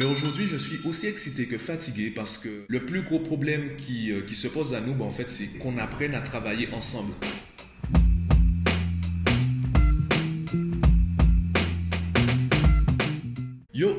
Mais aujourd'hui, je suis aussi excité que fatigué parce que le plus gros problème qui, euh, qui se pose à nous, ben, en fait, c'est qu'on apprenne à travailler ensemble.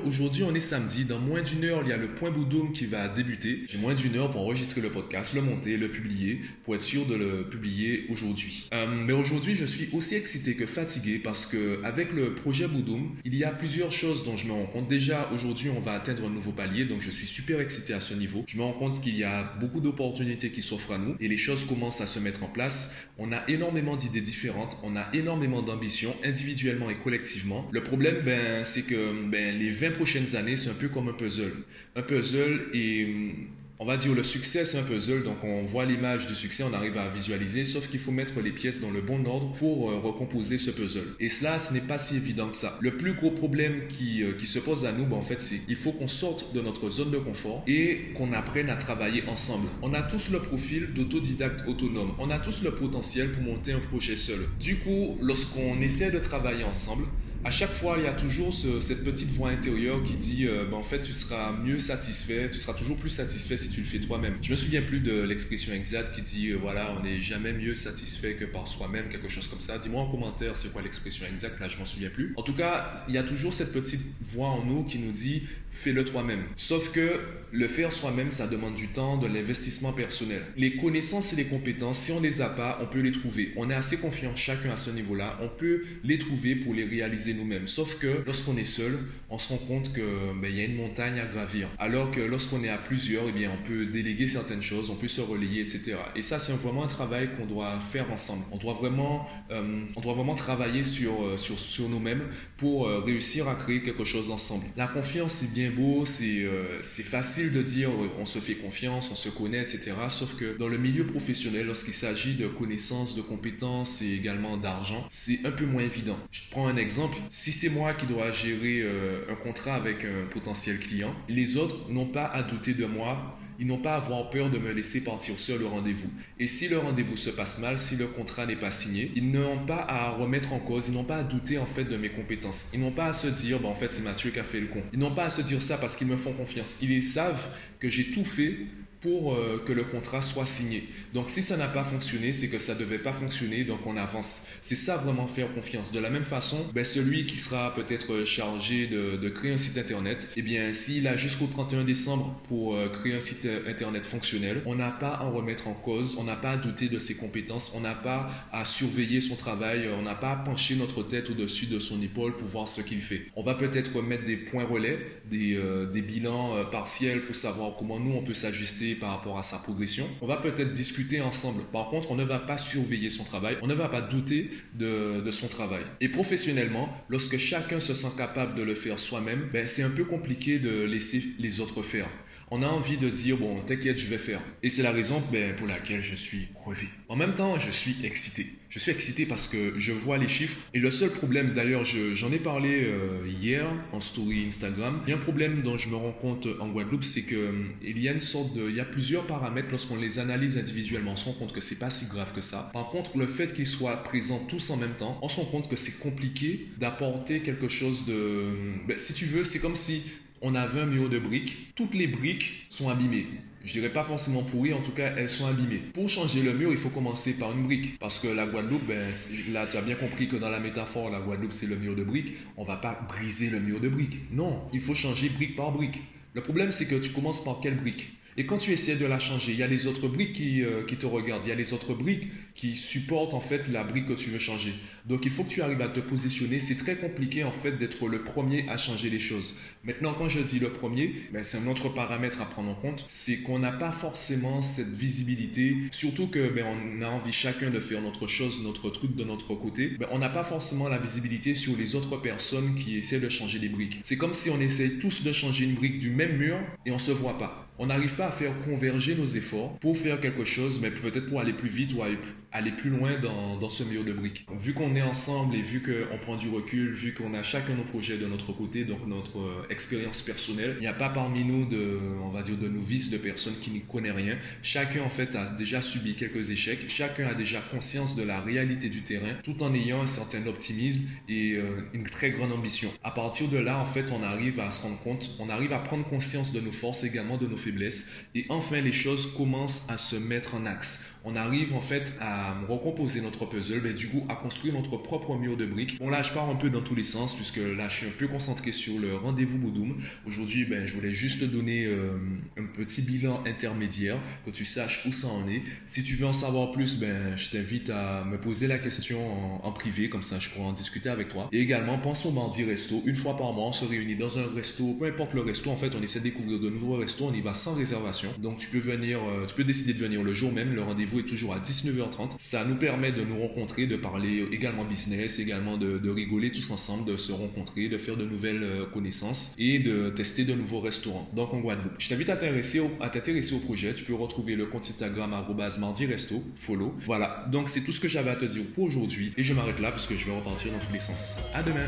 Aujourd'hui on est samedi. Dans moins d'une heure, il y a le point Boudoum qui va débuter. J'ai moins d'une heure pour enregistrer le podcast, le monter, le publier, pour être sûr de le publier aujourd'hui. Euh, mais aujourd'hui, je suis aussi excité que fatigué parce que avec le projet Boudoum, il y a plusieurs choses dont je me rends compte. Déjà, aujourd'hui, on va atteindre un nouveau palier, donc je suis super excité à ce niveau. Je me rends compte qu'il y a beaucoup d'opportunités qui s'offrent à nous et les choses commencent à se mettre en place. On a énormément d'idées différentes, on a énormément d'ambitions, individuellement et collectivement. Le problème, ben, c'est que ben, les 20 prochaines années, c'est un peu comme un puzzle. Un puzzle et on va dire le succès, c'est un puzzle, donc on voit l'image du succès, on arrive à visualiser, sauf qu'il faut mettre les pièces dans le bon ordre pour euh, recomposer ce puzzle. Et cela, ce n'est pas si évident que ça. Le plus gros problème qui, euh, qui se pose à nous, ben, en fait, c'est il faut qu'on sorte de notre zone de confort et qu'on apprenne à travailler ensemble. On a tous le profil d'autodidacte autonome. On a tous le potentiel pour monter un projet seul. Du coup, lorsqu'on essaie de travailler ensemble, à chaque fois, il y a toujours cette petite voix intérieure qui dit euh, ben, en fait, tu seras mieux satisfait, tu seras toujours plus satisfait si tu le fais toi-même. Je me souviens plus de l'expression exacte qui dit euh, voilà, on n'est jamais mieux satisfait que par soi-même, quelque chose comme ça. Dis-moi en commentaire c'est quoi l'expression exacte, là je m'en souviens plus. En tout cas, il y a toujours cette petite voix en nous qui nous dit fais-le toi-même. Sauf que le faire soi-même, ça demande du temps, de l'investissement personnel. Les connaissances et les compétences, si on les a pas, on peut les trouver. On est assez confiant chacun à ce niveau-là, on peut les trouver pour les réaliser nous-mêmes. Sauf que lorsqu'on est seul, on se rend compte que ben, il y a une montagne à gravir. Alors que lorsqu'on est à plusieurs, eh bien, on peut déléguer certaines choses, on peut se relayer, etc. Et ça, c'est vraiment un travail qu'on doit faire ensemble. On doit vraiment, euh, on doit vraiment travailler sur, euh, sur, sur nous-mêmes pour euh, réussir à créer quelque chose ensemble. La confiance, c'est bien beau, c'est c'est facile de dire on se fait confiance, on se connaît, etc. Sauf que dans le milieu professionnel, lorsqu'il s'agit de connaissances, de compétences et également d'argent, c'est un peu moins évident. Je prends un exemple si c'est moi qui dois gérer euh, un contrat avec un potentiel client, les autres n'ont pas à douter de moi ils n'ont pas à avoir peur de me laisser partir seul au rendez-vous. Et si le rendez-vous se passe mal, si le contrat n'est pas signé, ils n'ont pas à remettre en cause, ils n'ont pas à douter en fait de mes compétences. Ils n'ont pas à se dire, bah, en fait c'est Mathieu qui a fait le con. Ils n'ont pas à se dire ça parce qu'ils me font confiance. Ils savent que j'ai tout fait pour euh, que le contrat soit signé. Donc si ça n'a pas fonctionné, c'est que ça devait pas fonctionner, donc on avance. C'est ça vraiment faire confiance. De la même façon, ben, celui qui sera peut-être chargé de, de, créer un site internet, eh bien s'il a jusqu'au 31 décembre pour euh, créer un site internet fonctionnel, on n'a pas à en remettre en cause, on n'a pas à douter de ses compétences, on n'a pas à surveiller son travail, on n'a pas à pencher notre tête au-dessus de son épaule pour voir ce qu'il fait. On va peut-être mettre des points relais, des, euh, des bilans partiels pour savoir comment nous on peut s'ajuster par rapport à sa progression. On va peut-être discuter ensemble. Par contre, on ne va pas surveiller son travail, on ne va pas douter de, son travail. Et professionnellement, lorsque chacun se sent capable de le faire soi-même, ben, c'est un peu compliqué de laisser les autres faire on a envie de dire bon t'inquiète je vais faire. Et c'est la raison ben, pour laquelle je suis crevé en même temps je suis excité. Je suis excité parce que je vois les chiffres. Et le seul problème d'ailleurs j'en ai parlé euh, hier en story Instagram. Il y a un problème dont je me rends compte en Guadeloupe c'est que euh, il y a une sorte de il y a plusieurs paramètres lorsqu'on les analyse individuellement. On se rend compte que c'est pas si grave que ça. Par contre le fait qu'ils soient présents tous en même temps on se rend compte que c'est compliqué d'apporter quelque chose de ben, si tu veux c'est comme si on avait un mur de briques. Toutes les briques sont abîmées. Je dirais pas forcément pourries, en tout cas elles sont abîmées. Pour changer le mur, il faut commencer par une brique. Parce que la Guadeloupe, ben, là tu as bien compris que dans la métaphore, la Guadeloupe c'est le mur de briques. On va pas briser le mur de briques. Non, il faut changer brique par brique. Le problème c'est que tu commences par quelle brique? Et quand tu essaies de la changer, il y a les autres briques qui, euh, qui, te regardent, il y a les autres briques qui supportent en fait la brique que tu veux changer. Donc il faut que tu arrives à te positionner. C'est très compliqué en fait d'être le premier à changer les choses. Maintenant, quand je dis le premier, ben, c'est un autre paramètre à prendre en compte, c'est qu'on n'a pas forcément cette visibilité, surtout que ben, on a envie chacun de faire notre chose, notre truc de notre côté. Ben, on n'a pas forcément la visibilité sur les autres personnes qui essaient de changer les briques. C'est comme si on essaie tous de changer une brique du même mur et on se voit pas on n'arrive pas à faire converger nos efforts pour faire quelque chose, mais peut-être pour aller plus vite ou aller aller plus loin dans, dans ce mur de briques. Vu qu'on est ensemble et vu qu'on prend du recul, vu qu'on a chacun nos projets de notre côté, donc notre euh, expérience personnelle, il n'y a pas parmi nous de, on va dire, de novices, de personnes qui n'y connaissent rien. Chacun en fait a déjà subi quelques échecs, chacun a déjà conscience de la réalité du terrain, tout en ayant un certain optimisme et euh, une très grande ambition. À partir de là, en fait, on arrive à se rendre compte, on arrive à prendre conscience de nos forces, également de nos faiblesses, et enfin les choses commencent à se mettre en axe on arrive en fait à recomposer notre puzzle, mais du coup à construire notre propre mur de briques. Bon là je un peu dans tous les sens puisque là je suis un peu concentré sur le rendez-vous Boudoum. Aujourd'hui ben, je voulais juste te donner euh, un petit bilan intermédiaire, que tu saches où ça en est. Si tu veux en savoir plus, ben, je t'invite à me poser la question en, privé, comme ça je pourrai en discuter avec toi. Et également pense au mardi resto. Une fois par mois on se réunit dans un resto, peu importe le resto en fait on essaie de découvrir de nouveaux restos, on y va sans réservation. Donc tu peux venir, euh, tu peux décider de venir le jour même, le rendez-vous est toujours à 19h30. Ça nous permet de nous rencontrer, de parler également business, également de, rigoler tous ensemble, de se rencontrer, de faire de nouvelles euh, connaissances et de tester de nouveaux restaurants. Donc en Guadeloupe. Je t'invite à t'intéresser au, à t'intéresser au projet. Tu peux retrouver le compte Instagram mardi resto, follow. Voilà. Donc c'est tout ce que j'avais à te dire pour aujourd'hui et je m'arrête là parce que je vais repartir dans tous les sens. À demain.